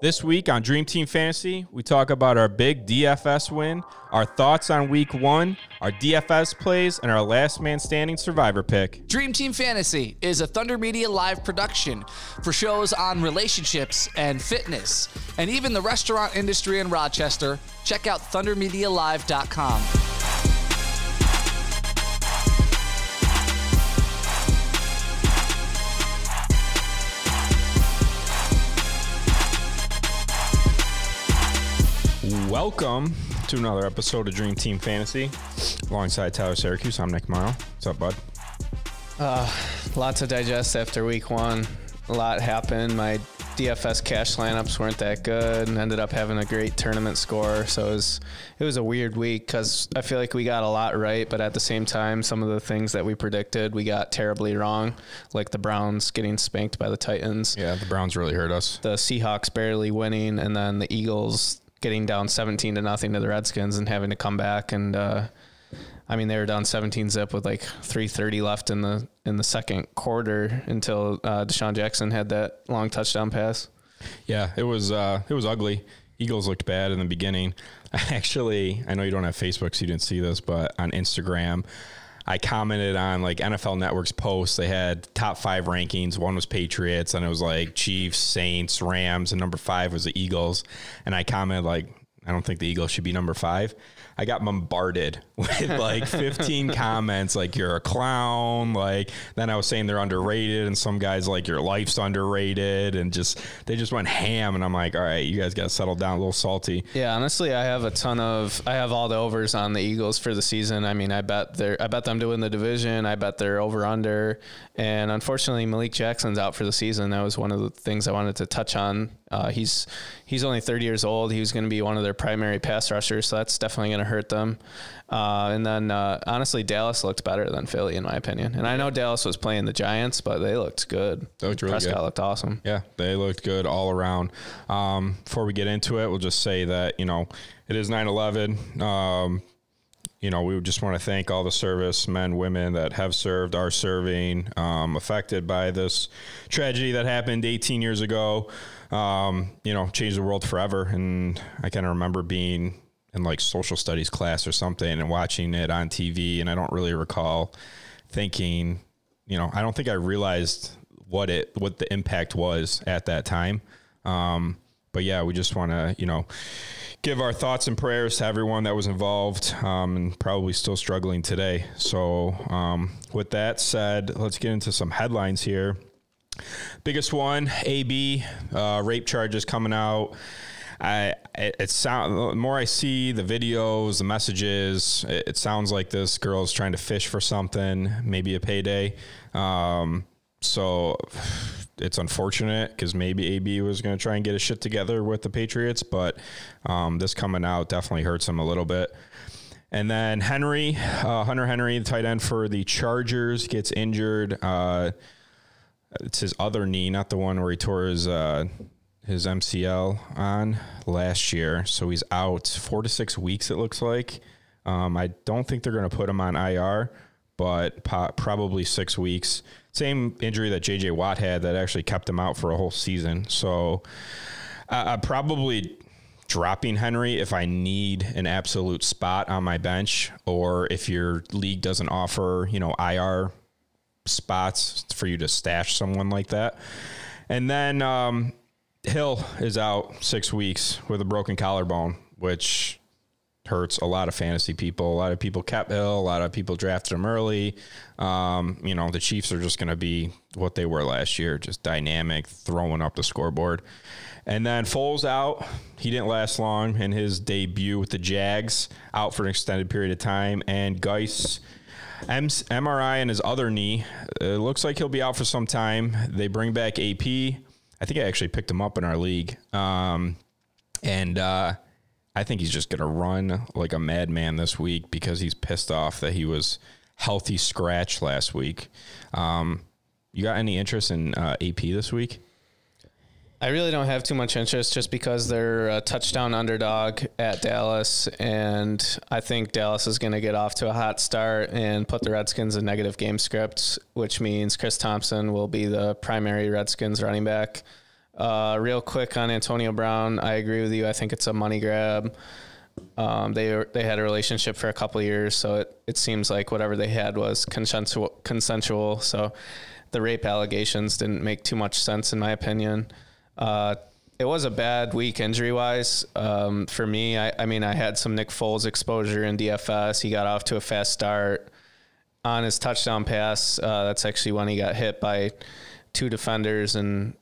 This week on Dream Team Fantasy, we talk about our big DFS win, our thoughts on week one, our DFS plays, and our last man standing survivor pick. Dream Team Fantasy is a Thunder Media live production for shows on relationships and fitness, and even the restaurant industry in Rochester. Check out thundermedialive.com. Welcome to another episode of Dream Team Fantasy. Alongside Tyler Syracuse, I'm Nick Morrow. What's up, bud? Uh, lot to digest after week one. A lot happened. My DFS cash lineups weren't that good. and Ended up having a great tournament score, so it was it was a weird week because I feel like we got a lot right, but at the same time, some of the things that we predicted we got terribly wrong, like the Browns getting spanked by the Titans, Yeah, the Browns really hurt us. the Seahawks barely winning, and then the Eagles getting down 17 to nothing to the Redskins and having to come back and. Uh, I mean, they were down 17 zip with like 3:30 left in the in the second quarter until uh, DeSean Jackson had that long touchdown pass. Yeah, it was uh, it was ugly. Eagles looked bad in the beginning. Actually, I know you don't have Facebook, so you didn't see this, but on Instagram, I commented on like NFL Network's post. They had top five rankings. One was Patriots, and it was like Chiefs, Saints, Rams, and number five was the Eagles. And I commented like, I don't think the Eagles should be number five. I got bombarded with like 15 comments like you're a clown. Like then I was saying they're underrated, and some guys like your life's underrated, and just they just went ham. And I'm like, all right, you guys got to settle down, a little salty. Yeah, honestly, I have a ton of I have all the overs on the Eagles for the season. I mean, I bet they're I bet them to win the division. I bet they're over under, and unfortunately, Malik Jackson's out for the season. That was one of the things I wanted to touch on. Uh, he's he's only 30 years old. He was going to be one of their primary pass rushers, so that's definitely going to hurt them. Uh, and then uh, honestly, Dallas looked better than Philly in my opinion. And I know Dallas was playing the Giants, but they looked good. They looked really Prescott good. looked awesome. Yeah, they looked good all around. Um, before we get into it, we'll just say that, you know, it is 9 11. Um, you know, we just want to thank all the service men, women that have served, are serving, um, affected by this tragedy that happened 18 years ago. Um, you know, changed the world forever. And I kind of remember being in like social studies class or something and watching it on TV. And I don't really recall thinking, you know, I don't think I realized what it what the impact was at that time. Um, but yeah, we just want to you know give our thoughts and prayers to everyone that was involved um, and probably still struggling today. So um, with that said, let's get into some headlines here. Biggest one, AB uh, rape charges coming out. I it, it sound the more I see the videos, the messages, it, it sounds like this girl is trying to fish for something, maybe a payday. Um, so it's unfortunate because maybe AB was going to try and get his shit together with the Patriots, but um, this coming out definitely hurts him a little bit. And then Henry, uh, Hunter Henry, the tight end for the Chargers, gets injured. Uh, it's his other knee, not the one where he tore his uh, his MCL on last year. So he's out four to six weeks. It looks like. Um, I don't think they're going to put him on IR, but po- probably six weeks. Same injury that JJ Watt had that actually kept him out for a whole season. So uh, probably dropping Henry if I need an absolute spot on my bench, or if your league doesn't offer, you know, IR spots for you to stash someone like that. And then um, Hill is out six weeks with a broken collarbone, which hurts a lot of fantasy people. A lot of people kept Hill. A lot of people drafted him early. Um, you know, the Chiefs are just going to be what they were last year, just dynamic, throwing up the scoreboard. And then Foles out. He didn't last long in his debut with the Jags, out for an extended period of time. And Guice. MRI in his other knee. It looks like he'll be out for some time. They bring back AP. I think I actually picked him up in our league. Um, and uh, I think he's just going to run like a madman this week because he's pissed off that he was healthy scratch last week. Um, you got any interest in uh, AP this week? I really don't have too much interest just because they're a touchdown underdog at Dallas, and I think Dallas is going to get off to a hot start and put the Redskins in negative game scripts, which means Chris Thompson will be the primary Redskins running back. Uh, real quick on Antonio Brown, I agree with you. I think it's a money grab. Um, they they had a relationship for a couple years, so it, it seems like whatever they had was consensual. Consensual. So the rape allegations didn't make too much sense in my opinion. Uh, it was a bad week injury wise um, for me. I, I mean, I had some Nick Foles exposure in DFS. He got off to a fast start on his touchdown pass. Uh, that's actually when he got hit by two defenders and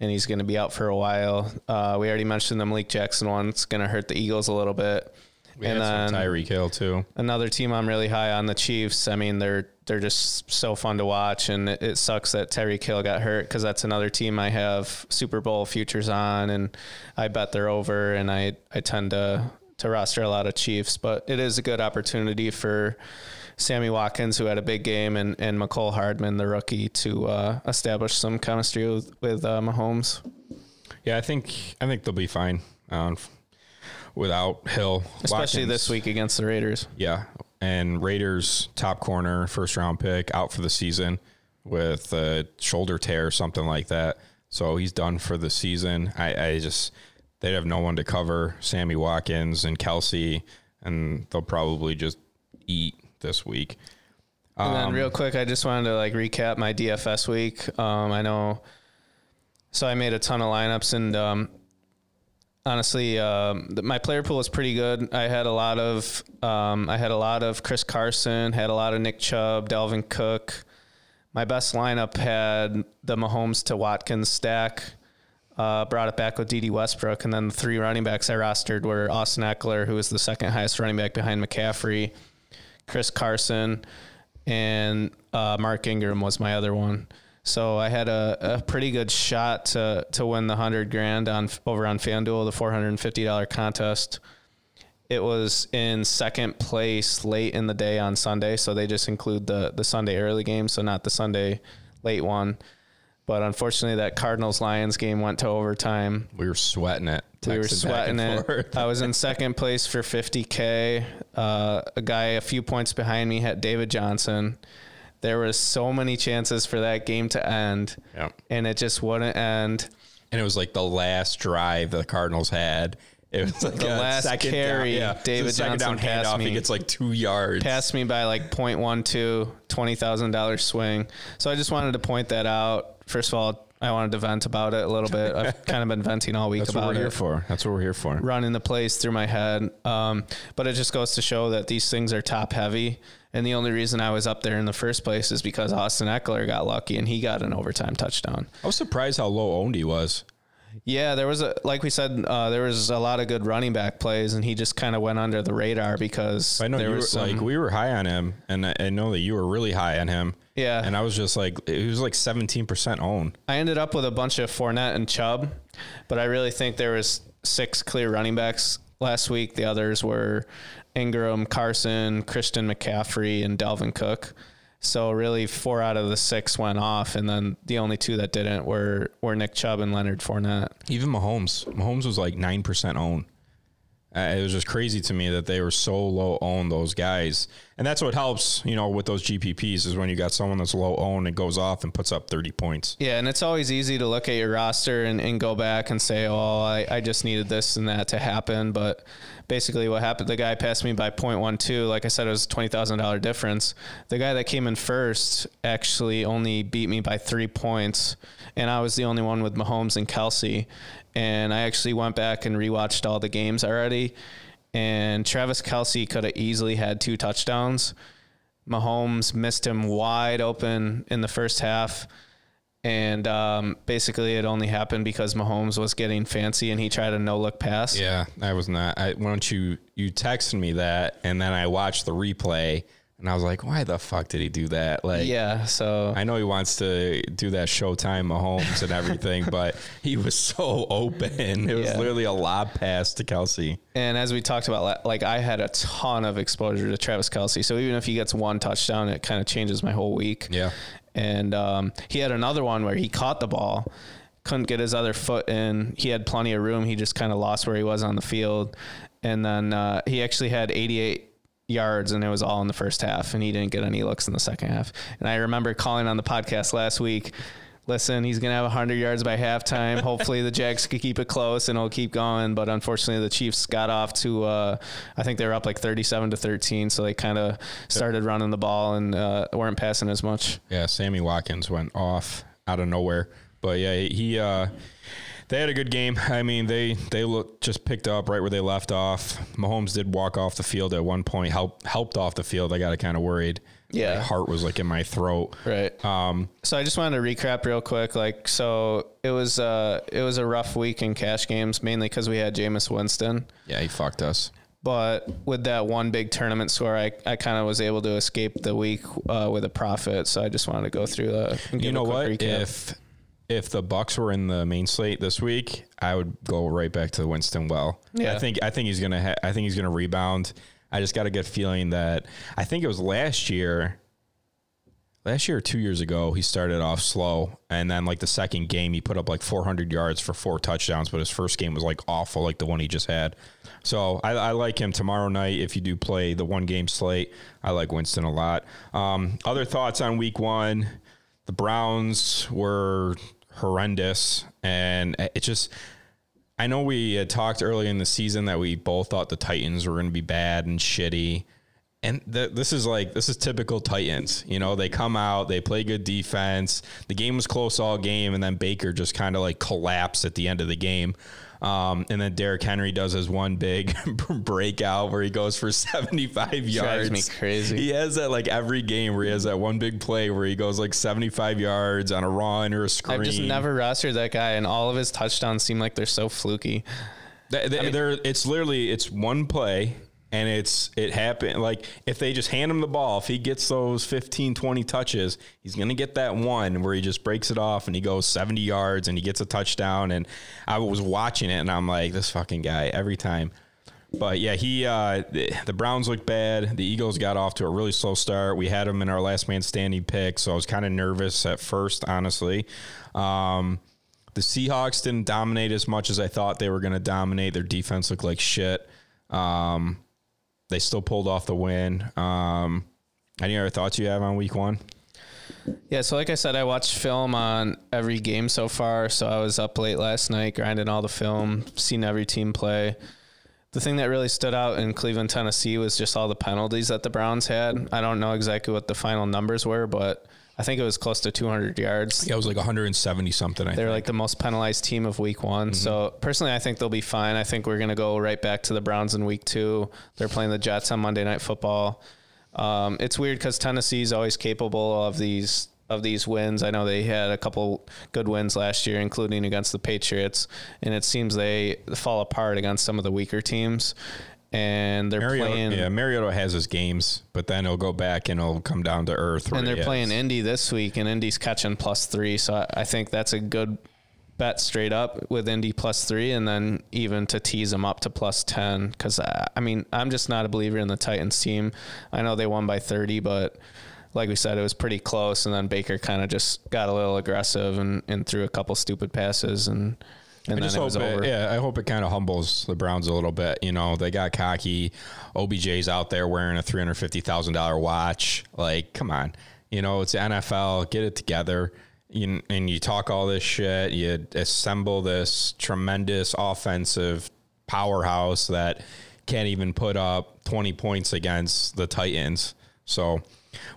and he's going to be out for a while. Uh, we already mentioned the Malik Jackson one. It's going to hurt the Eagles a little bit. We and had some Tyreek Hill too. Another team I'm really high on, the Chiefs. I mean, they're they're just so fun to watch, and it, it sucks that Tyreek Hill got hurt because that's another team I have Super Bowl futures on, and I bet they're over, and I I tend to to roster a lot of Chiefs, but it is a good opportunity for Sammy Watkins, who had a big game, and and Mecole Hardman, the rookie, to uh, establish some chemistry with with uh, Mahomes. Yeah, I think I think they'll be fine um, without Hill, especially Watkins. this week against the Raiders. Yeah, and Raiders top corner, first round pick, out for the season with a shoulder tear, or something like that. So he's done for the season. I, I just they'd have no one to cover Sammy Watkins and Kelce, and they'll probably just eat this week. Um, and then real quick, I just wanted to like recap my DFS week. Um, I know, so I made a ton of lineups, and um, honestly, um, my player pool was pretty good. I had a lot of, um, I had a lot of Chris Carson, had a lot of Nick Chubb, Dalvin Cook. My best lineup had the Mahomes to Watkins stack. Uh, brought it back with Dede Westbrook, and then the three running backs I rostered were Austin Ekeler, who was the second highest running back behind McCaffrey. Chris Carson, and uh, Mark Ingram was my other one. So I had a, a pretty good shot to to win the hundred grand on over on FanDuel, the four hundred and fifty dollar contest. It was in second place late in the day on Sunday, so they just include the the Sunday early game, so not the Sunday late one. But unfortunately, that Cardinals Lions game went to overtime. We were sweating it. We were sweating it. I was in second place for 50K. Uh, a guy a few points behind me had David Johnson. There was so many chances for that game to end, yep. and it just wouldn't end. And it was like the last drive the Cardinals had. It was like the last carry. Down, yeah. David Johnson down passed me. He gets like two yards. Passed me by like 0.12, $20,000 swing. So I just wanted to point that out first of all, I wanted to vent about it a little bit. I've kind of been venting all week about. That's about what we're it. here for. That's what we're here for. Running the plays through my head. Um, but it just goes to show that these things are top heavy. And the only reason I was up there in the first place is because Austin Ekeler got lucky and he got an overtime touchdown. I was surprised how low owned he was. Yeah, there was a like we said, uh, there was a lot of good running back plays, and he just kind of went under the radar because I know there you was were, like we were high on him, and I, I know that you were really high on him. Yeah, and I was just like, it was like seventeen percent own. I ended up with a bunch of Fournette and Chubb, but I really think there was six clear running backs last week. The others were Ingram, Carson, Christian McCaffrey, and Dalvin Cook. So really, four out of the six went off, and then the only two that didn't were were Nick Chubb and Leonard Fournette. Even Mahomes, Mahomes was like nine percent owned. Uh, it was just crazy to me that they were so low owned those guys, and that's what helps, you know, with those GPPs is when you got someone that's low owned and goes off and puts up thirty points. Yeah, and it's always easy to look at your roster and, and go back and say, "Oh, I, I just needed this and that to happen," but basically what happened the guy passed me by 0.12 like i said it was a $20000 difference. The guy that came in first actually only beat me by three points and i was the only one with mahomes and kelce and i actually went back and rewatched all the games already and travis Kelce could have easily had two touchdowns mahomes missed him wide open in the first half and um, basically it only happened because Mahomes was getting fancy and he tried a no look pass. Yeah, I was not. I, why don't you you texted me that and then I watched the replay and I was like, why the fuck did he do that? Like, yeah. So I know he wants to do that Showtime Mahomes and everything, but he was so open. It was yeah. literally a lob pass to Kelce. And as we talked about, like I had a ton of exposure to Travis Kelce. So even if he gets one touchdown, it kind of changes my whole week. Yeah and um, he had another one where he caught the ball couldn't get his other foot in he had plenty of room he just kind of lost where he was on the field and then uh, he actually had 88 yards and it was all in the first half and he didn't get any looks in the second half and i remember calling on the podcast last week listen, he's gonna have 100 yards by halftime. Hopefully, the Jags can keep it close and it'll keep going. But unfortunately, the Chiefs got off to uh, I think they were up like 37 to 13, so they kind of started running the ball and uh, weren't passing as much. Yeah, Sammy Watkins went off out of nowhere, but yeah, he. Uh, they had a good game. I mean, they they look just picked up right where they left off. Mahomes did walk off the field at one point, help helped off the field. I got kind of worried. Yeah. my heart was like in my throat. Right. Um, So I just wanted to recap real quick. Like, so it was uh it was a rough week in cash games, mainly because we had Jameis Winston. yeah, he fucked us. But with that one big tournament score, I, I kind of was able to escape the week uh, with a profit. So I just wanted to go through that. and You know what? recap. If if the Bucs were in the main slate this week, I would go right back to Winston. Well, Yeah. I think I think he's gonna ha- I think he's gonna rebound. I just got a good feeling that I think it was last year. Last year or two years ago, he started off slow, and then like the second game, he put up like 400 yards for four touchdowns. But his first game was like awful, like the one he just had. So I, I like him tomorrow night. If you do play the one game slate, I like Winston a lot. Um, other thoughts on Week One? The Browns were horrendous, and it just. I know we had talked early in the season that we both thought the Titans were going to be bad and shitty. And th- this is like this is typical Titans. You know, they come out, they play good defense. The game was close all game, and then Baker just kind of like collapsed at the end of the game. Um, and then Derrick Henry does his one big breakout where he goes for 75 yards. Drives me crazy. He has that like every game where he has that one big play where he goes like 75 yards on a run or a screen. I've just never rostered that guy, and all of his touchdowns seem like they're so fluky. They, they, they're, it's literally it's one play and it's it happened like if they just hand him the ball if he gets those 15 20 touches he's going to get that one where he just breaks it off and he goes 70 yards and he gets a touchdown and I was watching it and I'm like this fucking guy every time but yeah, he uh, the, Browns looked bad. The Eagles got off to a really slow start. We had them in our last man standing pick, so I was kind of nervous at first, honestly. Um, the Seahawks didn't dominate as much as I thought they were going to dominate. Their defense looked like shit. Um, they still pulled off the win. Um, any other thoughts you have on Week One? Yeah, so like I said, I watched film on every game so far. So I was up late last night, grinding all the film, seeing every team play. The thing that really stood out in Cleveland, Tennessee was just all the penalties that the Browns had. I don't know exactly what the final numbers were, but I think it was close to 200 yards. Yeah, it was like 170 something. I They're think. like the most penalized team of week one. So personally, I think they'll be fine. I think we're going to go right back to the Browns in week two. They're playing the Jets on Monday Night Football. Um, it's weird because Tennessee is always capable of these of these wins. I know they had a couple good wins last year, including against the Patriots, and it seems they fall apart against some of the weaker teams. And they're Mariota, playing, yeah, Mariota has his games, but then he'll go back and he'll come down to earth. and they're playing. Indy this week, and Indy's catching plus three. So I, I think that's a good bet straight up with Indy plus three, and then even to tease them up to plus ten. Because I, I mean, I'm just not a believer in the Titans team. I know they won by 30, but like we said, it was pretty close. And then Baker kind of just got a little aggressive and, and threw a couple stupid passes, and and I then just it hope was it, over. yeah, I hope it kind of humbles the Browns a little bit. You know, they got cocky. OBJ's out there wearing a three hundred fifty thousand dollar watch. Like, come on, you know, it's the NFL. Get it together. You, and you talk all this shit. You assemble this tremendous offensive powerhouse that can't even put up twenty points against the Titans. So.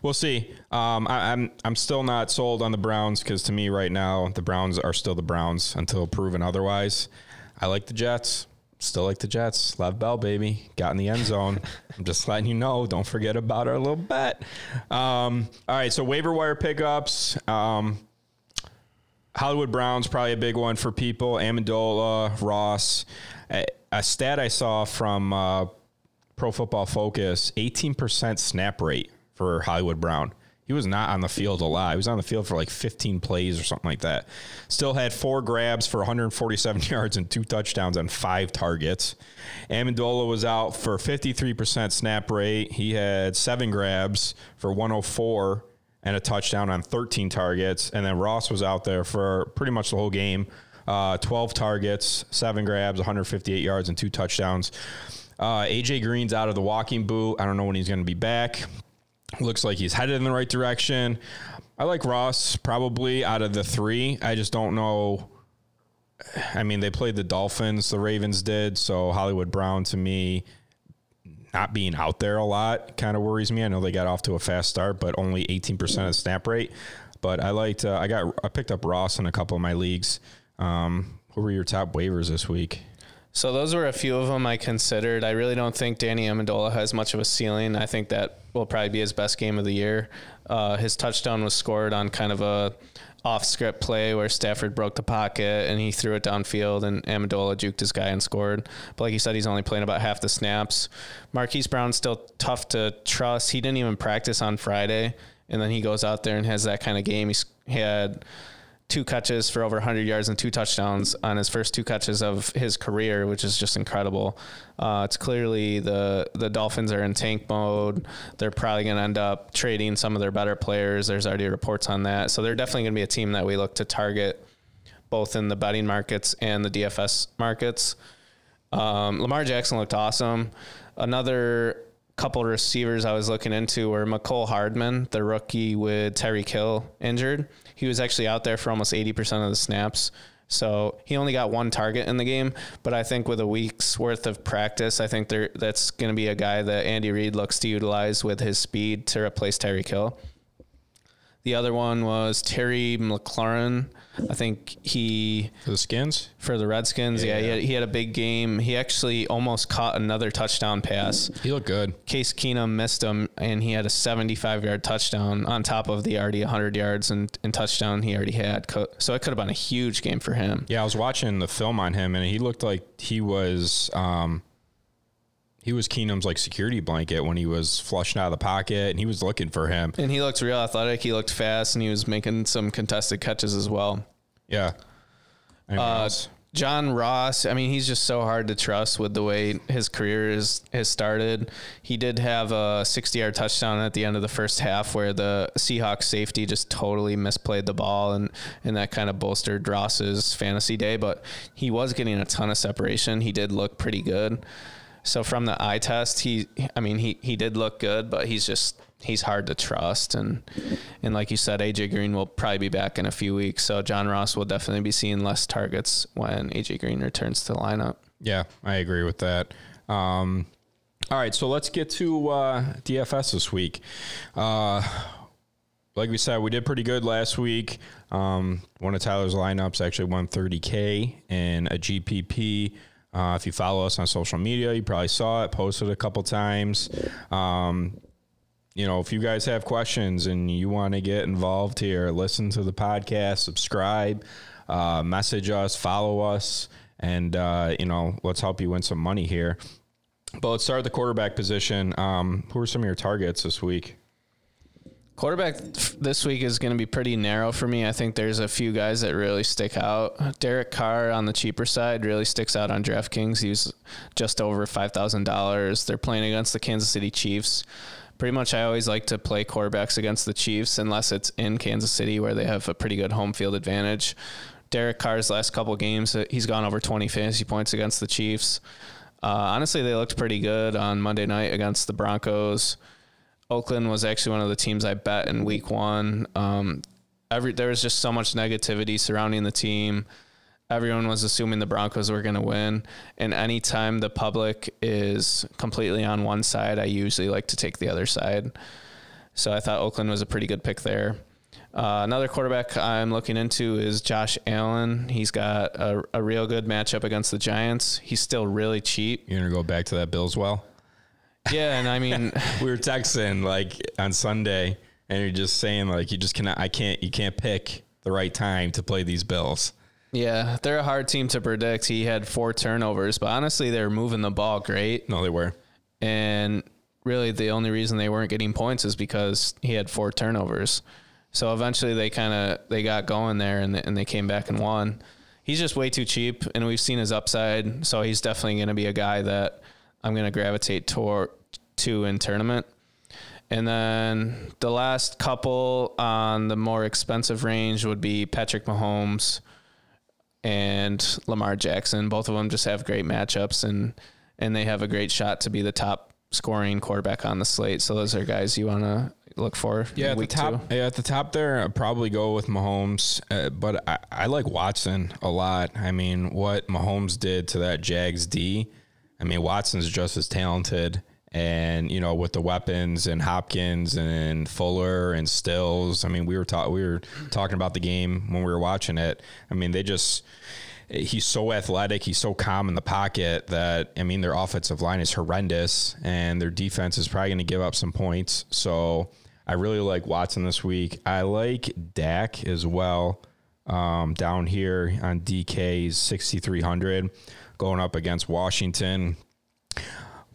We'll see. Um, I, I'm I'm still not sold on the Browns because to me right now the Browns are still the Browns until proven otherwise. I like the Jets. Still like the Jets. Lev Bell, baby, got in the end zone. I'm just letting you know. Don't forget about our little bet. Um, all right, so waiver wire pickups. Um, Hollywood Browns probably a big one for people. Amendola, Ross. A, a stat I saw from uh, Pro Football Focus: 18% snap rate for Hollywood Brown. He was not on the field a lot. He was on the field for like 15 plays or something like that. Still had four grabs for 147 yards and two touchdowns on five targets. Amendola was out for 53% snap rate. He had seven grabs for 104 and a touchdown on 13 targets. And then Ross was out there for pretty much the whole game. Uh, 12 targets, seven grabs, 158 yards, and two touchdowns. Uh, AJ Green's out of the walking boot. I don't know when he's going to be back. Looks like he's headed in the right direction. I like Ross probably out of the three. I just don't know. I mean, they played the Dolphins, the Ravens did. So Hollywood Brown to me, not being out there a lot kind of worries me. I know they got off to a fast start, but only 18% of the snap rate. But I liked, uh, I got, I picked up Ross in a couple of my leagues. Um, who were your top waivers this week? So those were a few of them I considered. I really don't think Danny Amendola has much of a ceiling. I think that will probably be his best game of the year. Uh, his touchdown was scored on kind of a off script play where Stafford broke the pocket and he threw it downfield and Amendola juked his guy and scored. But like you said, he's only playing about half the snaps. Marquise Brown's still tough to trust. He didn't even practice on Friday, and then he goes out there and has that kind of game. He's, he had two catches for over 100 yards and two touchdowns on his first two catches of his career, which is just incredible. Uh, it's clearly the the Dolphins are in tank mode. They're probably going to end up trading some of their better players. There's already reports on that, so they're definitely going to be a team that we look to target both in the betting markets and the DFS markets. Um, Lamar Jackson looked awesome. Another couple receivers I was looking into were Mecole Hardman, the rookie with Terry Hill injured. He was actually out there for almost 80% of the snaps. So he only got one target in the game, but I think with a week's worth of practice, I think there that's going to be a guy that Andy Reid looks to utilize with his speed to replace Tyreek Hill. The other one was Terry McLaurin. I think he for the Skins for the Redskins. Yeah, yeah he, had, he, had, a big game. He actually almost caught another touchdown pass. He looked good. Case Keenum missed him, and he had a 75 yard touchdown on top of the already 100 yards and, and touchdown he already had. So it could have been a huge game for him. Yeah, I was watching the film on him, and he looked like he was. Um, he was Keenum's like security blanket when he was flushing out of the pocket and he was looking for him. And he looked real athletic. He looked fast and he was making some contested catches as well. Yeah. Uh, John Ross, I mean, he's just so hard to trust with the way his career is, has started. He did have a 60 yard touchdown at the end of the first half where the Seahawks safety just totally misplayed the ball, and, and that kind of bolstered Ross's fantasy day. But he was getting a ton of separation. He did look pretty good. So from the eye test, he, I mean, he, he did look good, but he's just, he's hard to trust. And, and like you said, AJ Green will probably be back in a few weeks. So John Ross will definitely be seeing less targets when AJ Green returns to the lineup. Yeah, I agree with that. Um, all right, so let's get to uh, DFS this week. Uh, like we said, we did pretty good last week. Um, one of Tyler's lineups actually won 30K in a GPP. Uh, if you follow us on social media, you probably saw it posted a couple times. Um, you know, if you guys have questions and you want to get involved here, listen to the podcast, subscribe, uh, message us, follow us, and uh, you know, let's help you win some money here. But let's start at the quarterback position. Um, who are some of your targets this week? Quarterback this week is going to be pretty narrow for me. I think there's a few guys that really stick out. Derek Carr on the cheaper side really sticks out on DraftKings. He's just over five thousand dollars. They're playing against the Kansas City Chiefs. Pretty much, I always like to play quarterbacks against the Chiefs unless it's in Kansas City where they have a pretty good home field advantage. Derek Carr's last couple games, uh, he's gone over 20 fantasy points against the Chiefs. Uh, honestly, they looked pretty good on Monday night against the Broncos. Oakland was actually one of the teams I bet in week one. Um, every there was just so much negativity surrounding the team. Everyone was assuming the Broncos were going to win, and anytime the public is completely on one side, I usually like to take the other side. So I thought Oakland was a pretty good pick there. Uh, another quarterback I'm looking into is Josh Allen. He's got a, a real good matchup against the Giants. He's still really cheap. You're gonna go back to that Bills well. Yeah, and I mean, we were texting like on Sunday, and you're just saying like you just cannot, I can't, you can't pick the right time to play these Bills. Yeah, they're a hard team to predict. He had four turnovers, but honestly, they were moving the ball great. No, they were. And really, the only reason they weren't getting points is because he had four turnovers. So eventually, they kind of they got going there, and and they came back and won. He's just way too cheap, and we've seen his upside. So he's definitely going to be a guy that I'm going to gravitate toward to in tournament. And then the last couple on the more expensive range would be Patrick Mahomes and Lamar Jackson. Both of them just have great matchups and and they have a great shot to be the top scoring quarterback on the slate. So those are guys you want to look for. Yeah, at the top. Two. Yeah, at the top there, I'd probably go with Mahomes. Uh, but I, I like Watson a lot. I mean, what Mahomes did to that Jags D. I mean, Watson's just as talented, and you know, with the weapons and Hopkins and Fuller and Stills. I mean, we were ta- we were talking about the game when we were watching it. I mean, they just he's so athletic, he's so calm in the pocket that I mean their offensive line is horrendous and their defense is probably going to give up some points. So I really like Watson this week. I like Dak as well. Um, down here on DK's 6300 going up against Washington.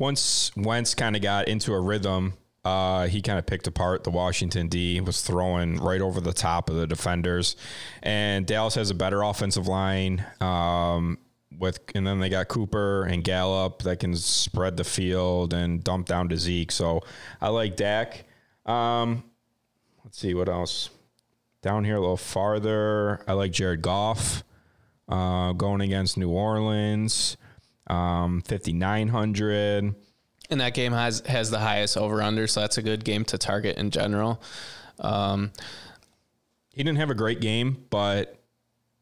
Once Wentz kind of got into a rhythm uh, he kind of picked apart the Washington D, was throwing right over the top of the defenders. And Dallas has a better offensive line. Um, with and then they got Cooper and Gallup that can spread the field and dump down to Zeke. So I like Dak. Um, let's see what else. Down here a little farther, I like Jared Goff uh, going against New Orleans, um, 5,900 and that game has has the highest over under, so that's a good game to target in general. Um, he didn't have a great game, but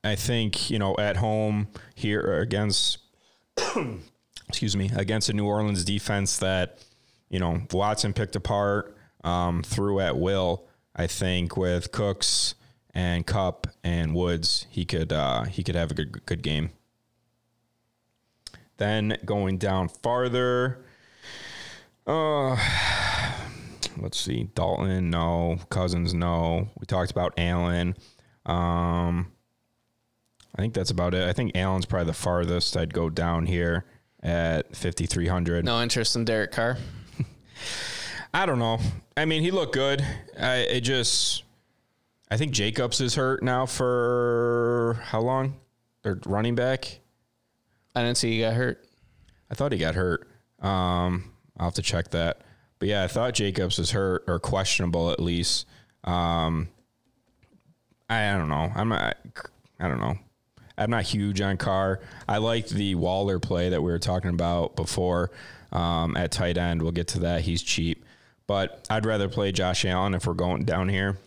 I think you know at home here against excuse me against a New Orleans defense that you know Watson picked apart um, threw at will. I think with Cooks and Kupp and Woods, he could uh, he could have a good good game. Then going down farther, uh, let's see. Dalton, no. Cousins, no. We talked about Allen. Um, I think that's about it. I think Allen's probably the farthest I'd go down here at 5,300. No interest in Derek Carr? I don't know. I mean, he looked good. I it just, I think Jacobs is hurt now for how long? Or running back? I didn't see he got hurt. I thought he got hurt. Um, I'll have to check that. But yeah, I thought Jacobs was hurt or questionable at least. Um, I, I don't know. I'm not, I don't know. I'm not huge on Carr. I like the Waller play that we were talking about before um, at tight end. We'll get to that. He's cheap, but I'd rather play Josh Allen if we're going down here.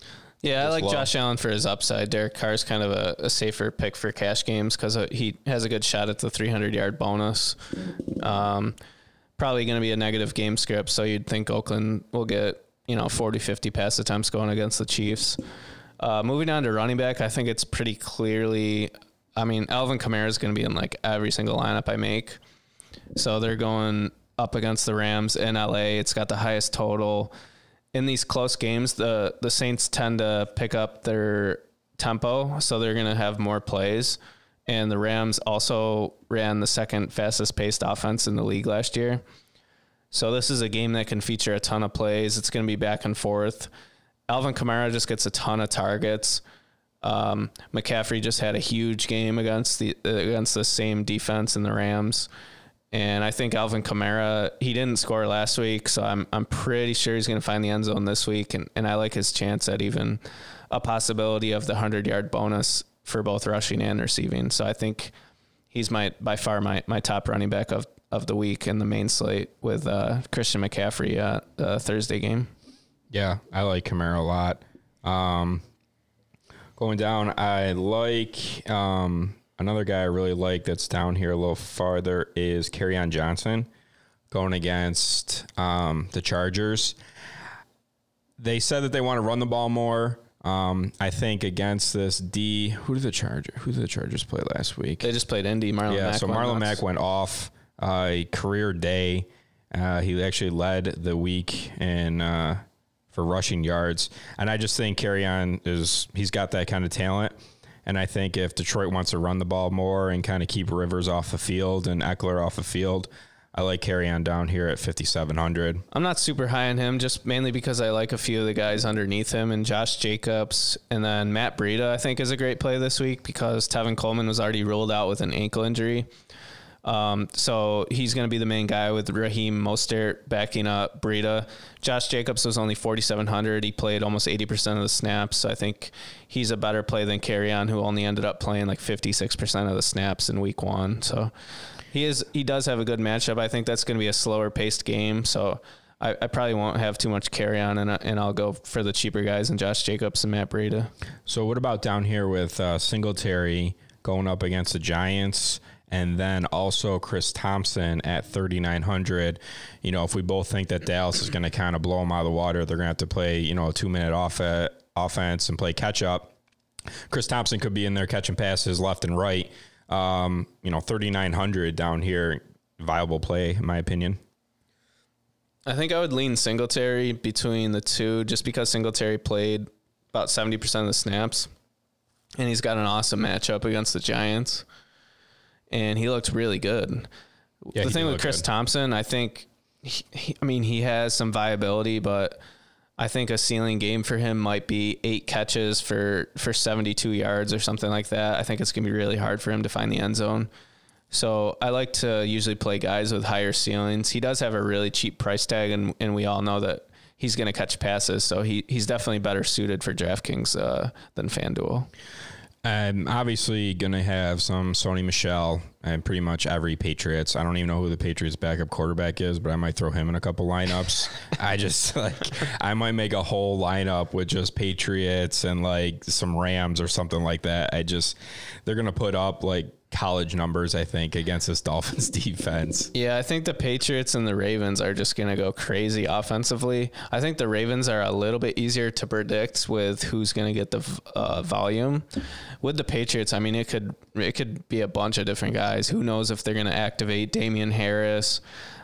Yeah, I like. Josh Allen for his upside. Derek Carr is kind of a, a safer pick for cash games because uh, he has a good shot at the 300 yard bonus. Um, probably going to be a negative game script. So you'd think Oakland will get, you know, 40, 50 pass attempts going against the Chiefs. Uh, moving on to running back, I think it's pretty clearly, I mean, Alvin Kamara is going to be in like every single lineup I make. So they're going up against the Rams in LA. It's got the highest total. In these close games, the, the Saints tend to pick up their tempo. So they're going to have more plays and the Rams also ran the second fastest paced offense in the league last year. So this is a game that can feature a ton of plays. It's going to be back and forth. Alvin Kamara just gets a ton of targets. Um, McCaffrey just had a huge game against the against the same defense in the Rams, and I think Alvin Kamara he didn't score last week, so I'm I'm pretty sure he's going to find the end zone this week, and, and I like his chance at even a possibility of the hundred yard bonus for both rushing and receiving. So I think he's my by far my, my top running back of, of the week in the main slate with uh, Christian McCaffrey at Thursday game. Yeah, I like Kamara a lot. Um, going down, I like um, another guy I really like that's down here a little farther is Kerryon Johnson going against um, the Chargers. They said that they want to run the ball more. Um, I think against this D, who did the Charger? Who did the Chargers play last week? They just played Indy. Marlon yeah, Mack so Marlon Mack went off uh, a career day. Uh, he actually led the week in uh, for rushing yards, and I just think Kerryon is he's got that kind of talent. And I think if Detroit wants to run the ball more and kind of keep Rivers off the field and Ekeler off the field, I like Kerryon down here at 5,700. I'm not super high on him, just mainly because I like a few of the guys underneath him and Josh Jacobs. And then Matt Breida, I think, is a great play this week because Tevin Coleman was already ruled out with an ankle injury. Um, so he's going to be the main guy with Raheem Mostert backing up Breida. Josh Jacobs was only 4,700. He played almost 80% of the snaps. So I think he's a better play than Kerryon, who only ended up playing like 56% of the snaps in week one. So he is he does have a good matchup. I think that's going to be a slower paced game, so I, I probably won't have too much Kerryon, and, and I'll go for the cheaper guys and Josh Jacobs and Matt Breida. So what about down here with uh, Singletary going up against the Giants? And then also Chris Thompson at 3,900. You know, if we both think that Dallas is going to kind of blow them out of the water, they're going to have to play, you know, a two minute off- offense and play catch up. Chris Thompson could be in there catching passes left and right. Um, you know, 3,900 down here, viable play, in my opinion. I think I would lean Singletary between the two just because Singletary played about 70% of the snaps and he's got an awesome matchup against the Giants and he looks really good. Yeah, the thing with Chris good. Thompson, I think, he, he- I mean, he has some viability, but I think a ceiling game for him might be eight catches for for 72 yards or something like that. I think it's gonna be really hard for him to find the end zone. So I like to usually play guys with higher ceilings. He does have a really cheap price tag, and and we all know that he's going to catch passes. So he he's definitely better suited for DraftKings uh, than FanDuel. I'm obviously going to have some Sony Michel and pretty much every Patriots. I don't even know who the Patriots backup quarterback is, but I might throw him in a couple lineups. I just like, I might make a whole lineup with just Patriots and like some Rams or something like that. I just, they're going to put up like college numbers, I think, against this Dolphins defense. Yeah, I think the Patriots and the Ravens are just going to go crazy offensively. I think the Ravens are a little bit easier to predict with who's going to get the uh, volume. With the Patriots, I mean, it could it could be a bunch of different guys. Who knows if they're going to activate Damien Harris?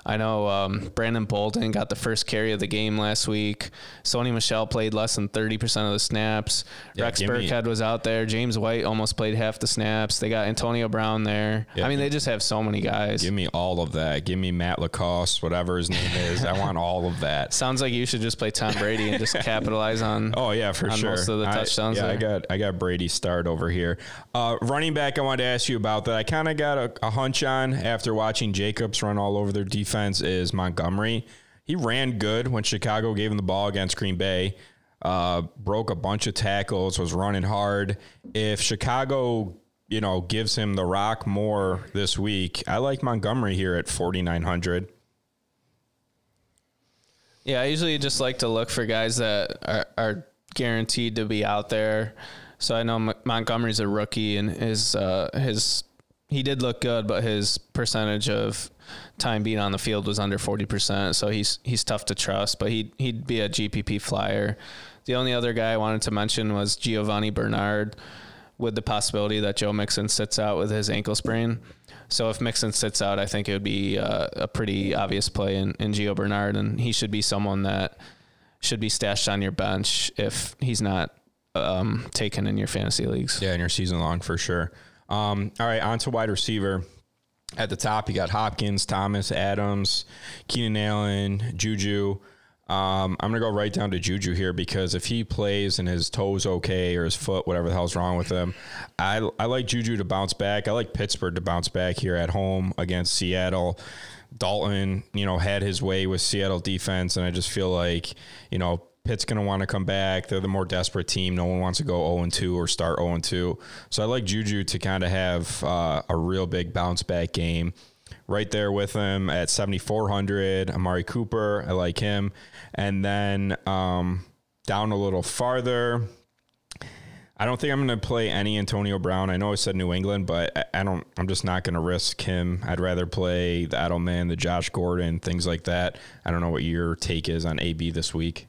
I know um, Brandon Bolden got the first carry of the game last week. Sony Michel played less than 30% of the snaps. Yeah, Rex Burkhead was out there. James White almost played half the snaps. They got Antonio Brown there. Yeah, I mean, they just have so many guys. Give me all of that. Give me Matt LaCosse, whatever his name is. I want all of that. Sounds like you should just play Tom Brady and just capitalize on. Oh yeah, for sure. most of the I- touchdowns yeah, I got I got Brady start over here. Uh, running back, I wanted to ask you about that. I kind of got a, a hunch on after watching Jacobs run all over their defense is Montgomery. He ran good when Chicago gave him the ball against Green Bay. Uh, broke a bunch of tackles, was running hard. If Chicago, you know, gives him the rock more this week, I like Montgomery here at forty nine hundred. Yeah, I usually just like to look for guys that are, are guaranteed to be out there. So I know M- Montgomery's a rookie, and his uh, his he did look good, but his percentage of time being on the field was under forty percent. So he's he's tough to trust, but he he'd be a GPP flyer. The only other guy I wanted to mention was Giovani Bernard, with the possibility that Joe Mixon sits out with his ankle sprain. So if Mixon sits out, I think it would be uh, a pretty obvious play in, in Gio Bernard, and he should be someone that should be stashed on your bench if he's not um, taken in your fantasy leagues. Yeah, in your season long for sure. Um, all right, on to wide receiver. At the top, you got Hopkins, Thomas, Adams, Keenan Allen, Juju. Um, I'm gonna go right down to Juju here because if he plays and his toes okay or his foot, whatever the hell's wrong with him, I I like Juju to bounce back. I like Pittsburgh to bounce back here at home against Seattle. Dalton, you know, had his way with Seattle defense, and I just feel like, you know, Pitt's going to want to come back. They're the more desperate team. No one wants to go 0 2 or start 0 2. So I like Juju to kind of have uh, a real big bounce back game. Right there with him at 7,400. Amari Cooper, I like him. And then um, down a little farther, I don't think I'm going to play any Antonio Brown. I know I said New England, but I- don't. I'm just not going to risk him. I'd rather play the Edelman, the Josh Gordon, things like that. I don't know what your take is on AB this week.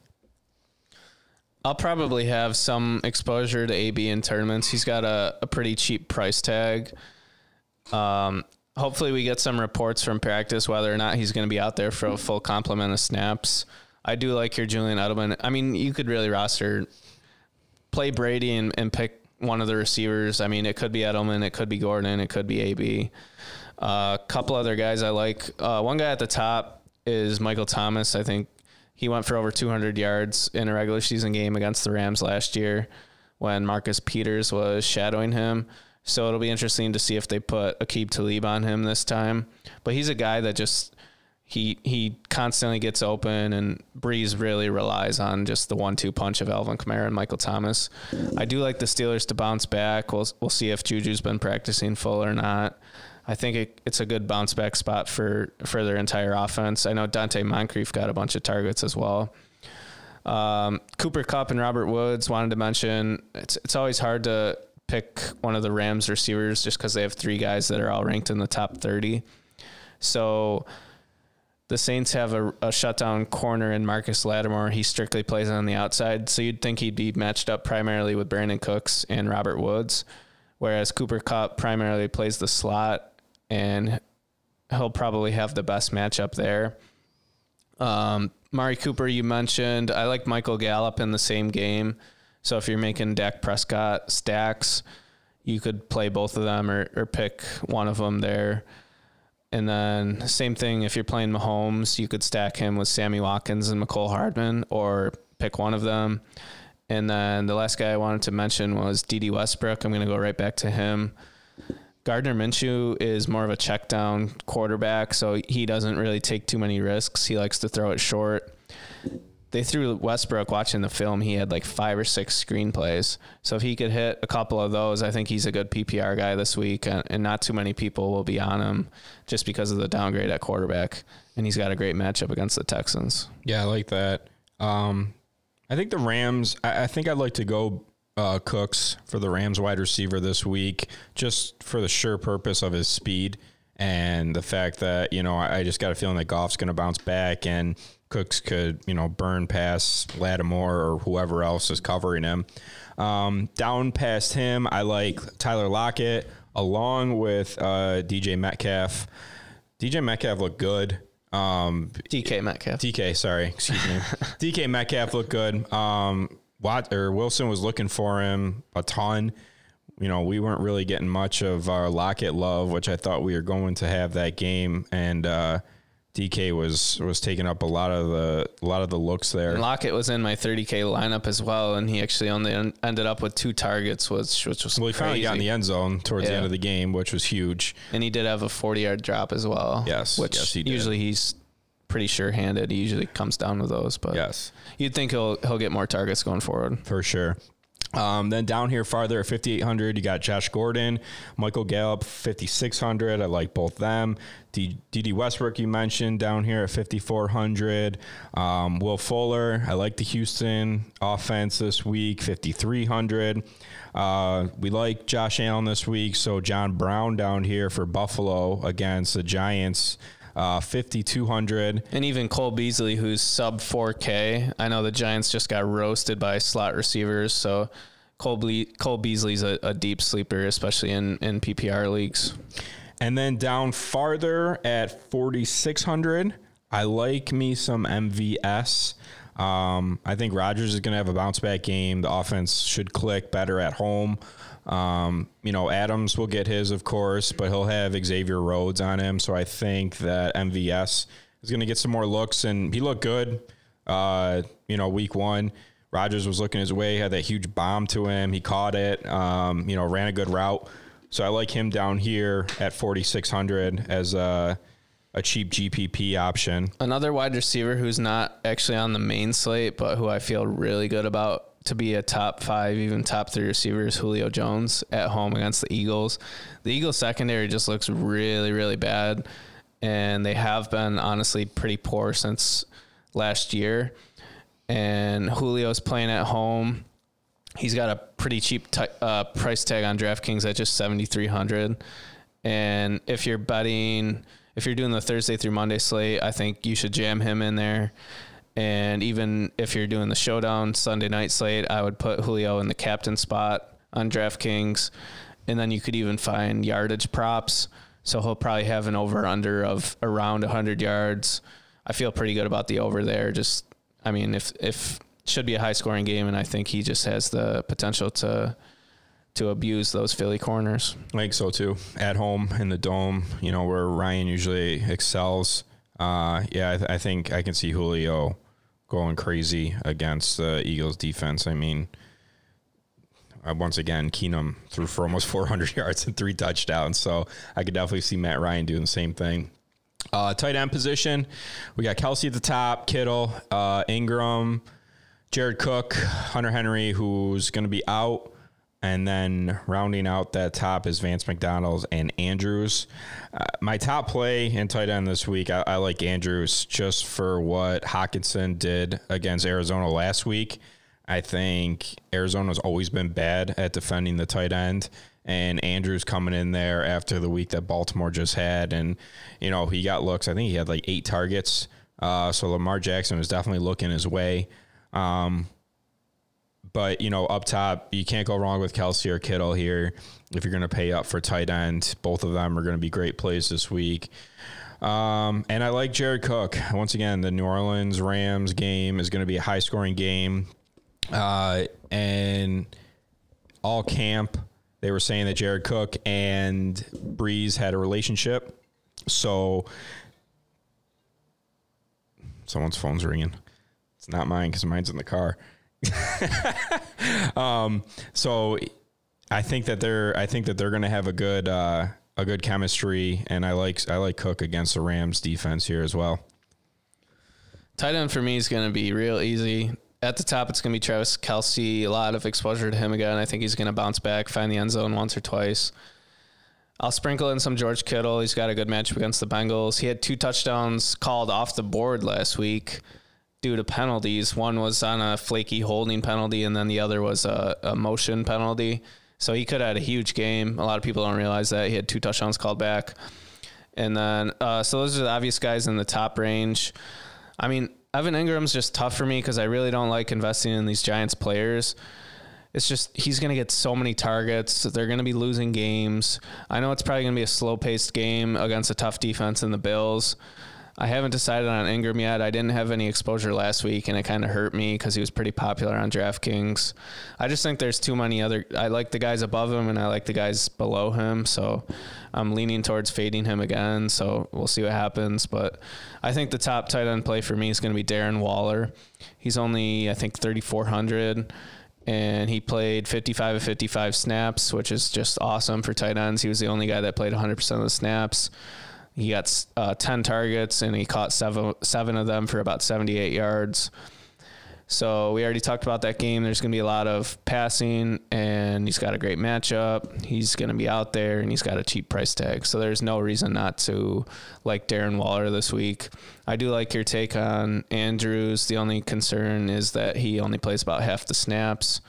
I'll probably have some exposure to AB in tournaments. He's got a, a pretty cheap price tag. Um, hopefully, we get some reports from practice whether or not he's going to be out there for a full complement of snaps. I do like your Julian Edelman. I mean, you could really roster, play Brady and, and pick one of the receivers. I mean, it could be Edelman, it could be Gordon, it could be AB. A uh, couple other guys I like. Uh, one guy at the top is Michael Thomas. I think he went for over 200 yards in a regular season game against the Rams last year when Marcus Peters was shadowing him. So it'll be interesting to see if they put Aqib Talib on him this time. But he's a guy that just he he constantly gets open, and Brees really relies on just the one-two punch of Alvin Kamara and Michael Thomas. I do like the Steelers to bounce back. We'll we'll see if Juju's been practicing full or not. I think it, it's a good bounce back spot for for their entire offense. I know Donte Moncrief got a bunch of targets as well. Um, Cooper Kupp and Robert Woods wanted to mention it's it's always hard to pick one of the Rams receivers just because they have three guys that are all ranked in the top thirty. So the Saints have a, a shutdown corner in Marcus Lattimore. He strictly plays on the outside, so you'd think he'd be matched up primarily with Brandin Cooks and Robert Woods, whereas Cooper Kupp primarily plays the slot, and he'll probably have the best matchup there. Um, Amari Cooper, you mentioned. I like Michael Gallup in the same game. So if you're making Dak Prescott stacks, you could play both of them or, or pick one of them there. And then same thing if you're playing Mahomes, you could stack him with Sammy Watkins and Mecole Hardman or pick one of them. And then the last guy I wanted to mention was Dede Westbrook. I'm going to go right back to him. Gardner Minshew is more of a check down quarterback, so he doesn't really take too many risks. He likes to throw it short. They threw Westbrook watching the film. He had like five or six screenplays. So if he could hit a couple of those, I think he's a good PPR guy this week. And, not too many people will be on him just because of the downgrade at quarterback. And he's got a great matchup against the Texans. Yeah, I like that. Um, I think the Rams. I, I think I'd like to go uh, Cooks for the Rams wide receiver this week, just for the sure purpose of his speed and the fact that you know I, just got a feeling that Goff's going to bounce back and Cooks could you know burn past Lattimore or whoever else is covering him. Um, down past him, I like Tyler Lockett along with uh, DJ Metcalf. DJ Metcalf looked good. Um, DK Metcalf. DK, sorry, excuse me. DK Metcalf looked good. Um, Watt or Wilson was looking for him a ton. You know, we weren't really getting much of our Lockett love, which I thought we were going to have that game, and uh, DK was was taking up a lot of the a lot of the looks there. And Lockett was in my 30k lineup as well, and he actually only en- ended up with two targets, which which was well, he finally got in the end zone towards the end of the game, which was huge. and he did have a 40 yard drop as well. Yes, which yes, he usually he's pretty sure handed. He usually comes down with those, but Yes. you'd think he'll he'll get more targets going forward. for sure. Um, then down here farther at 5,800, you got Josh Gordon, Michael Gallup, 5,600. I like both them. D- Dede Westbrook, you mentioned down here at 5,400. Um, Will Fuller, I like the Houston offense this week, 5,300. Uh, we like Josh Allen this week, so John Brown down here for Buffalo against the Giants, uh, 5,200. And even Cole Beasley, who's sub 4K. I know the Giants just got roasted by slot receivers, so Cole, Ble- Cole Beasley's a, a deep sleeper, especially in, in PPR leagues. And then down farther at 4,600, I like me some MVS. Um, I think Rodgers is going to have a bounce back game. The offense should click better at home. Um, you know, Adams will get his, of course, but he'll have Xavier Rhodes on him. So I think that MVS is going to get some more looks, and he looked good. Uh, you know, week one, Rodgers was looking his way, had that huge bomb to him. He caught it. Um, you know, ran a good route. So I like him down here at 4,600 as a, a cheap GPP option. Another wide receiver who's not actually on the main slate, but who I feel really good about to be a top five, even top three receiver is Julio Jones at home against the Eagles. The Eagles secondary just looks really, really bad. And they have been honestly pretty poor since last year. And Julio's playing at home. He's got a pretty cheap t- uh, price tag on DraftKings at just 7,300. And if you're betting, if you're doing the Thursday through Monday slate, I think you should jam him in there. And even if you're doing the showdown Sunday night slate, I would put Julio in the captain spot on DraftKings. And then you could even find yardage props. So he'll probably have an over under of around 100 yards. I feel pretty good about the over there. Just, I mean, if, if, should be a high scoring game, and I think he just has the potential to to abuse those Philly corners. I think so too. At home in the dome, you know, where Ryan usually excels. Uh, yeah, I, th- I think I can see Julio going crazy against the Eagles defense. I mean, uh, once again, Keenum threw for almost 400 yards and three touchdowns. So I could definitely see Matt Ryan doing the same thing. Uh, tight end position, we got Kelce at the top, Kittle, uh, Engram, Jared Cook, Hunter Henry, who's going to be out. And then rounding out that top is Vance McDonald's and Andrews. Uh, my top play in tight end this week, I, I like Andrews just for what Hockenson did against Arizona last week. I think Arizona's always been bad at defending the tight end. And Andrews coming in there after the week that Baltimore just had. And, you know, he got looks. I think he had like eight targets. Uh, so Lamar Jackson was definitely looking his way. Um, but, you know, up top, you can't go wrong with Kelce or Kittle here. If you're going to pay up for tight end, both of them are going to be great plays this week. Um, and I like Jared Cook. Once again, the New Orleans Rams game is going to be a high scoring game. Uh, and all camp, they were saying that Jared Cook and Brees had a relationship. So someone's phone's ringing. It's not mine because mine's in the car. um, so I think that they're I think that they're going to have a good uh, a good chemistry, and I like I like Cook against the Rams defense here as well. Tight end for me is going to be real easy. At the top, it's going to be Travis Kelce. A lot of exposure to him again. I think he's going to bounce back, find the end zone once or twice. I'll sprinkle in some George Kittle. He's got a good matchup against the Bengals. He had two touchdowns called off the board last week due to penalties. One was on a flaky holding penalty, and then the other was a, a motion penalty. So he could have had a huge game. A lot of people don't realize that he had two touchdowns called back. And then, uh, so those are the obvious guys in the top range. I mean, Evan Engram's just tough for me because I really don't like investing in these Giants players. It's just he's going to get so many targets. They're going to be losing games. I know it's probably going to be a slow paced game against a tough defense in the Bills. I haven't decided on Engram yet. I didn't have any exposure last week, and it kind of hurt me because he was pretty popular on DraftKings. I just think there's too many other. I like the guys above him, and I like the guys below him. So I'm leaning towards fading him again. So we'll see what happens. But I think the top tight end play for me is going to be Darren Waller. He's only I think 3,400 and he played 55 of 55 snaps, which is just awesome for tight ends. He was the only guy that played 100% of the snaps. He got uh, 10 targets and he caught seven, seven of them for about 78 yards. So we already talked about that game. There's going to be a lot of passing, and he's got a great matchup. He's going to be out there, and he's got a cheap price tag. So there's no reason not to like Darren Waller this week. I do like your take on Andrews. The only concern is that he only plays about half the snaps,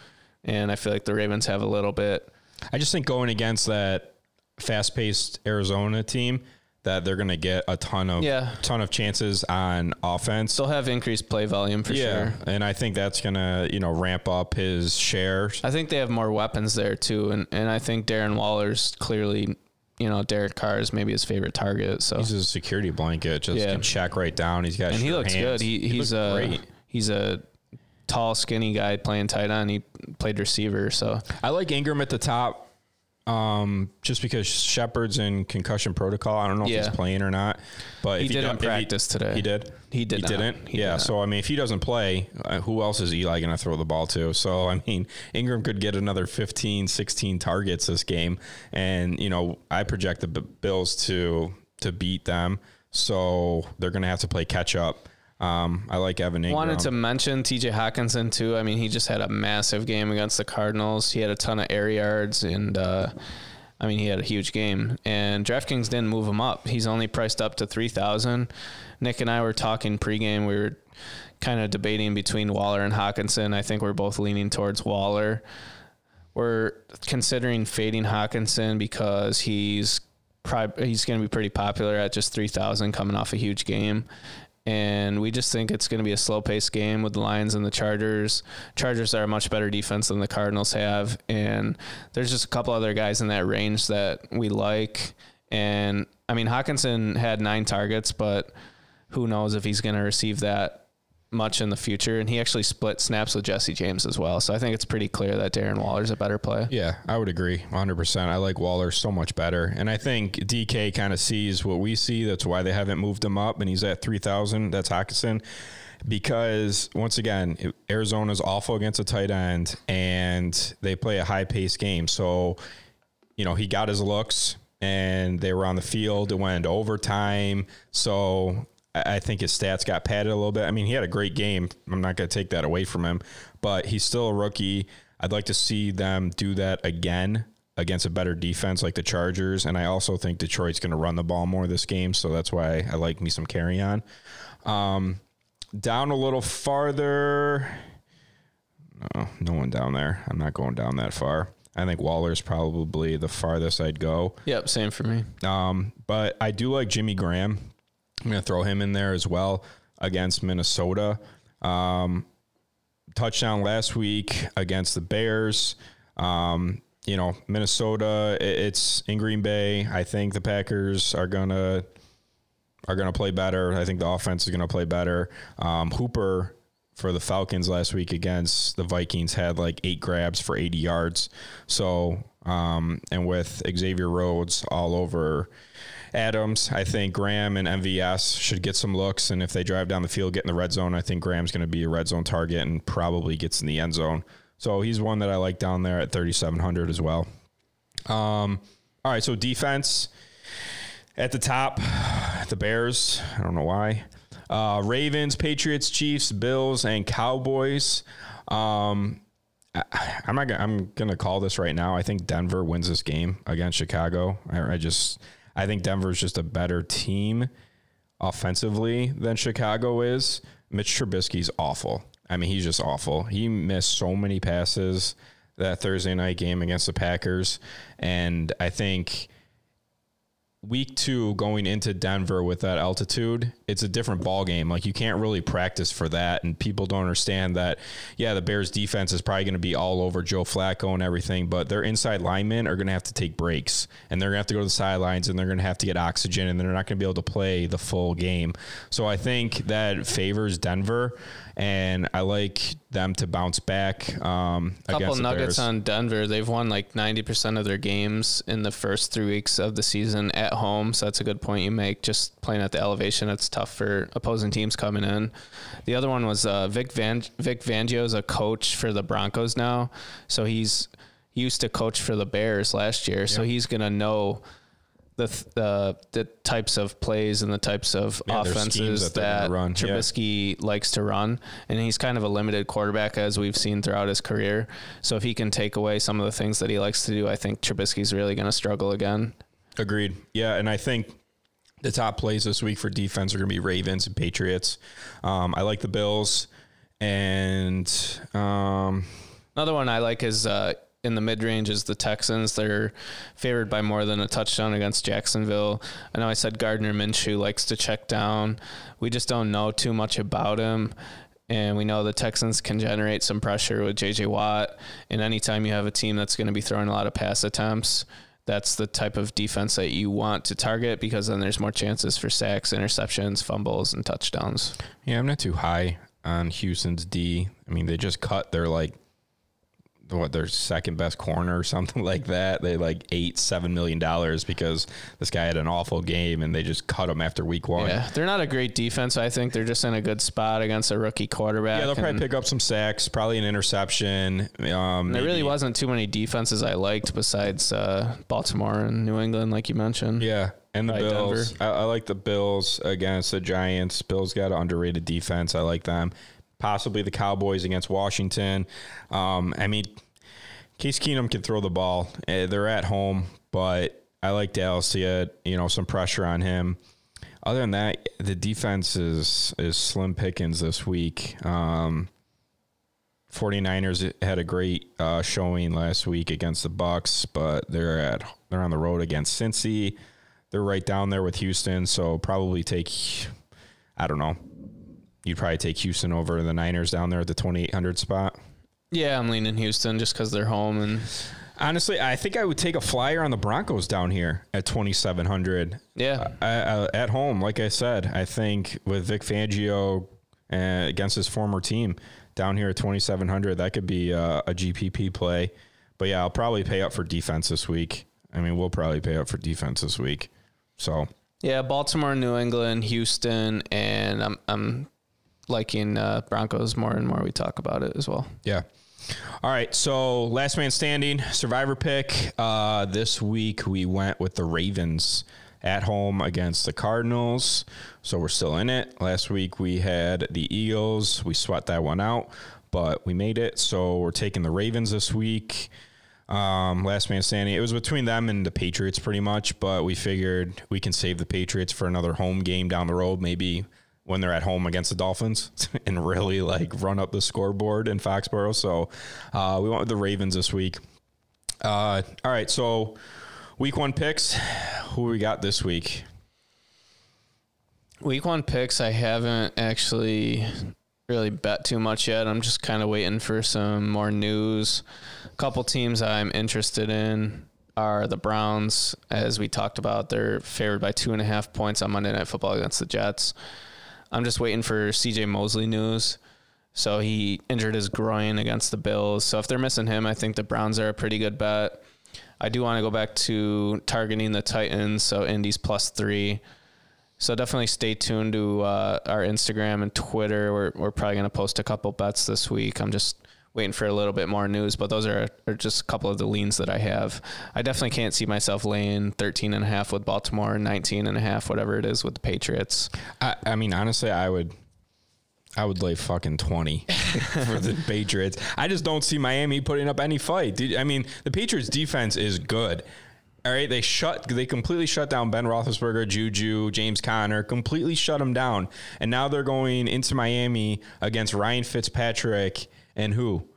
and I feel like the Ravens have a little bit. I just think going against that fast-paced Arizona team, that they're going to get a ton of Yeah. ton of chances on offense. Still have increased play volume for yeah, sure. and I think that's going to you know ramp up his share. I think they have more weapons there too, and and I think Darren Waller's clearly, you know, Derek Carr is maybe his favorite target. So He's a security blanket, just Yeah. can check right down. He's got and he looks hands. good. He, he's a great. he's a tall, skinny guy playing tight end. He played receiver, so I like Engram at the top, um, just because Shepard's in concussion protocol. I don't know if Yeah. he's playing or not, but He if didn't do- if practice today. He did. He did He not. didn't. He did yeah. not. So I mean, if he doesn't play, uh, who else is Eli going to throw the ball to? So I mean, Engram could get another 15, 16 targets this game, and you know, I project the B- Bills to to beat them. So they're going to have to play catch up. Um, I like Evan Engram. wanted to mention T.J. Hockenson too. I mean, he just had a massive game against the Cardinals. He had a ton of air yards and. Uh, I mean, he had a huge game, and DraftKings didn't move him up. He's only priced up to three thousand. Nick and I were talking pregame. We were kind of debating between Waller and Hockenson. I think we're both leaning towards Waller. We're considering fading Hockenson because he's he's going to be pretty popular at just three thousand, coming off a huge game. And we just think it's going to be a slow paced game with the Lions and the Chargers. Chargers are a much better defense than the Cardinals have. And there's just a couple other guys in that range that we like. And I mean, Hockenson had nine targets, but who knows if he's going to receive that much in the future. And he actually split snaps with Jesse James as well. So I think it's pretty clear that Darren Waller's a better play. Yeah, I would agree 100%. I like Waller so much better. And I think DK kind of sees what we see. That's why they haven't moved him up, and he's at 3,000. That's Hockenson. Because once again, Arizona's awful against a tight end, and they play a high paced game. So, you know, he got his looks, and they were on the field. It went overtime. So I think his stats got padded a little bit. I mean, he had a great game. I'm not going to take that away from him, but he's still a rookie. I'd like to see them do that again against a better defense like the Chargers. And I also think Detroit's going to run the ball more this game. So that's why I like me some Kerryon. Um, down a little farther. No, no one down there. I'm not going down that far. I think Waller's probably the farthest I'd go. Yep, same for me. Um, but I do like Jimmy Graham. I'm going to throw him in there as well against Minnesota. Um, touchdown last week against the Bears. Um, you know, Minnesota, it's in Green Bay. I think the Packers are gonna are gonna play better. I think the offense is gonna play better. Um, Hooper for the Falcons last week against the Vikings had like eight grabs for 80 yards. So, um, and with Xavier Rhodes all over Adams, I think Graham and MVS should get some looks. And if they drive down the field, get in the red zone, I think Graham's going to be a red zone target and probably gets in the end zone. So he's one that I like down there at 3,700 as well. Um, all right, so defense at the top, the Bears. I don't know why. Uh, Ravens, Patriots, Chiefs, Bills, and Cowboys. Um, I, I'm not. I'm gonna call this right now. I think Denver wins this game against Chicago. I, I just. I think Denver's just a better team offensively than Chicago is. Mitch Trubisky's awful. I mean, he's just awful. He missed so many passes that Thursday night game against the Packers, and I think week two going into Denver with that altitude, it's a different ball game. Like you can't really practice for that, and people don't understand that. Yeah, the Bears defense is probably going to be all over Joe Flacco and everything, but their inside linemen are going to have to take breaks, and they're going to have to go to the sidelines, and they're going to have to get oxygen, and they're not going to be able to play the full game. So I think that favors Denver and I like them to bounce back. Um, Couple nuggets on Denver. They've won like ninety percent of their games in the first three weeks of the season at home. So that's a good point you make. Just playing at the elevation, it's tough for opposing teams coming in. The other one was uh, Vic Van Vic Fangio is a coach for the Broncos now, so he's used to coach for the Bears last year, so he's gonna know the the the types of plays and the types of yeah, offenses that, that. Trubisky yeah. likes to run, and he's kind of a limited quarterback as we've seen throughout his career. So if he can take away some of the things that he likes to do, I think Trubisky's really going to struggle again. Agreed. Yeah, and I think the top plays this week for defense are going to be Ravens and Patriots. Um, I like the Bills, and um, another one I like is. Uh, in the mid range is the Texans. They're favored by more than a touchdown against Jacksonville. I know I said Gardner Minshew likes to check down. We just don't know too much about him. And we know the Texans can generate some pressure with JJ Watt. And anytime you have a team that's going to be throwing a lot of pass attempts, that's the type of defense that you want to target because then there's more chances for sacks, interceptions, fumbles, and touchdowns. Yeah, I'm not too high on Houston's D. I mean, they just cut their like what their second best corner or something like that. They like eight seven million dollars because this guy had an awful game and they just cut him after week one. Yeah, they're not a great defense. I think they're just in a good spot against a rookie quarterback. Yeah, they'll probably pick up some sacks, probably an interception. Um, there really wasn't too many defenses I liked besides uh, Baltimore and New England, like you mentioned. Yeah, and the Bills. I, I, like the Bills against the Giants. Bills got an underrated defense. I like them possibly the Cowboys against Washington. Um, I mean, Case Keenum can throw the ball. Uh, they're at home, but I like Dallas to get you know some pressure on him. Other than that, the defense is is slim pickings this week. Um, 49ers had a great uh, showing last week against the Bucs, but they're at they're on the road against Cincy. They're right down there with Houston, so probably take I don't know you'd probably take Houston over the Niners down there at the 2800 spot. Yeah, I'm leaning Houston just because they're home and. Honestly, I think I would take a flyer on the Broncos down here at 2,700. Yeah. Uh, at home, like I said, I think with Vic Fangio uh, against his former team down here at 2,700, that could be uh, a GPP play. But yeah, I'll probably pay up for defense this week. I mean, we'll probably pay up for defense this week. So. Yeah, Baltimore, New England, Houston, and I'm I'm liking uh, Broncos more and more we talk about it as well. Yeah. All right. So last man standing, survivor pick. Uh, this week we went with the Ravens at home against the Cardinals. So we're still in it. Last week we had the Eagles. We sweat that one out. but we made it. So we're taking the Ravens this week. Um, last man standing. It was between them and the Patriots pretty much, but we figured we can save the Patriots for another home game down the road, maybe when they're at home against the Dolphins and really like run up the scoreboard in Foxborough. So uh, we went with the Ravens this week. Uh, all right, so week one picks. Who we got this week? Week one picks, I haven't actually really bet too much yet. I'm just kind of waiting for some more news. A couple teams I'm interested in are the Browns. As we talked about, they're favored by two and a half points on Monday Night Football against the Jets. I'm just waiting for CJ Mosley news. So he injured his groin against the Bills. So if they're missing him, I think the Browns are a pretty good bet. I do want to go back to targeting the Titans. So Indy's plus three. So definitely stay tuned to uh, our Instagram and Twitter. We're, we're probably going to post a couple bets this week. I'm just waiting for a little bit more news, but those are, are just a couple of the leans that I have. I definitely can't see myself laying 13 and a half with Baltimore, 19 and a half, whatever it is with the Patriots. I, I mean, honestly, I would, I would lay fucking twenty for the Patriots. I just don't see Miami putting up any fight. I mean, the Patriots defense is good. All right, they shut, they completely shut down Ben Roethlisberger, Juju, James Conner, completely shut them down, and now they're going into Miami against Ryan Fitzpatrick and who?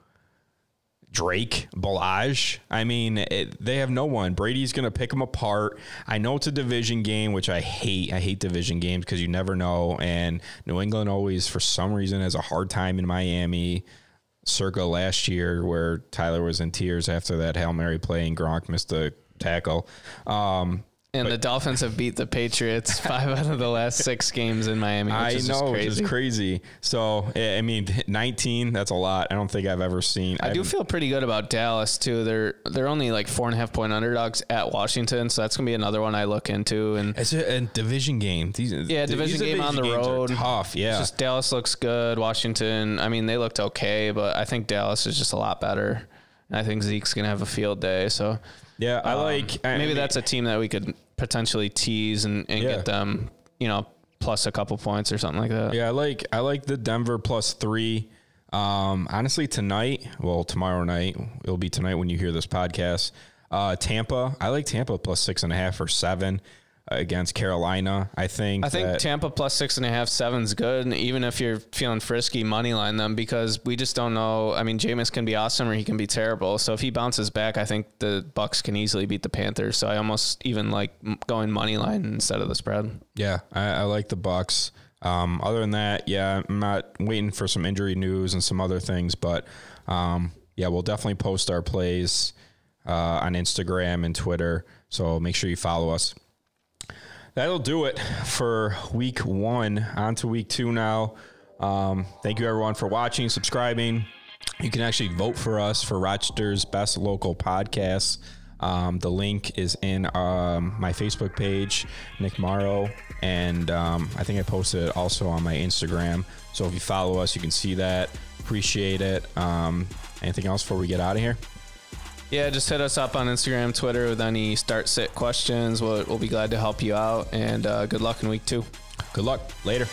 Drake, Ballage. I mean, it, they have no one. Brady's going to pick them apart. I know it's a division game, which I hate. I hate division games because you never know. And New England always, for some reason, has a hard time in Miami. Circa last year, where Tyler was in tears after that Hail Mary play and Gronk missed a tackle. Um, And the Dolphins have beat the Patriots five out of the last six games in Miami. Which I is just know, crazy. which is crazy. So, I I mean, 19, that's a lot. I don't think I've ever seen. I do feel pretty good about Dallas too. They're they're only like four and a half point underdogs at Washington, so that's gonna be another one I look into. And It's a, a division game. These, yeah, division these game on the division games are road, Tough, yeah. It's just Dallas looks good. Washington, I mean, they looked okay, but I think Dallas is just a lot better. I think Zeke's gonna have a field day. So yeah, I um, like. I maybe mean, that's a team that we could potentially tease and, and Yeah. get them, you know, plus a couple points or something like that. Yeah, I like. I like the Denver plus three. Um, honestly, tonight, well, tomorrow night, it'll be tonight when you hear this podcast. Uh, Tampa, I like Tampa plus six and a half or seven against Carolina. I think. I think that- Tampa plus six and a half, seven's good. And even if you're feeling frisky, money line them because we just don't know. I mean, Jameis can be awesome or he can be terrible. So if he bounces back, I think the Bucs can easily beat the Panthers. So I almost even like going money line instead of the spread. Yeah, I, I like the Bucs. Um, other than that, yeah, I'm not waiting for some injury news and some other things, but um, yeah, we'll definitely post our plays uh, on Instagram and Twitter. So make sure you follow us. That'll do it for week one. On to week two now. Um, thank you everyone for watching, subscribing. You can actually vote for us for Rochester's best local podcasts. Um, the link is in um, my Facebook page, Nick Morrow, and um, I think I posted it also on my Instagram. So if you follow us, you can see that. Appreciate it. Um, anything else before we get out of here? Yeah, just hit us up on Instagram, Twitter with any start sit questions. We'll, we'll be glad to help you out. And uh, good luck in week two. Good luck. Later.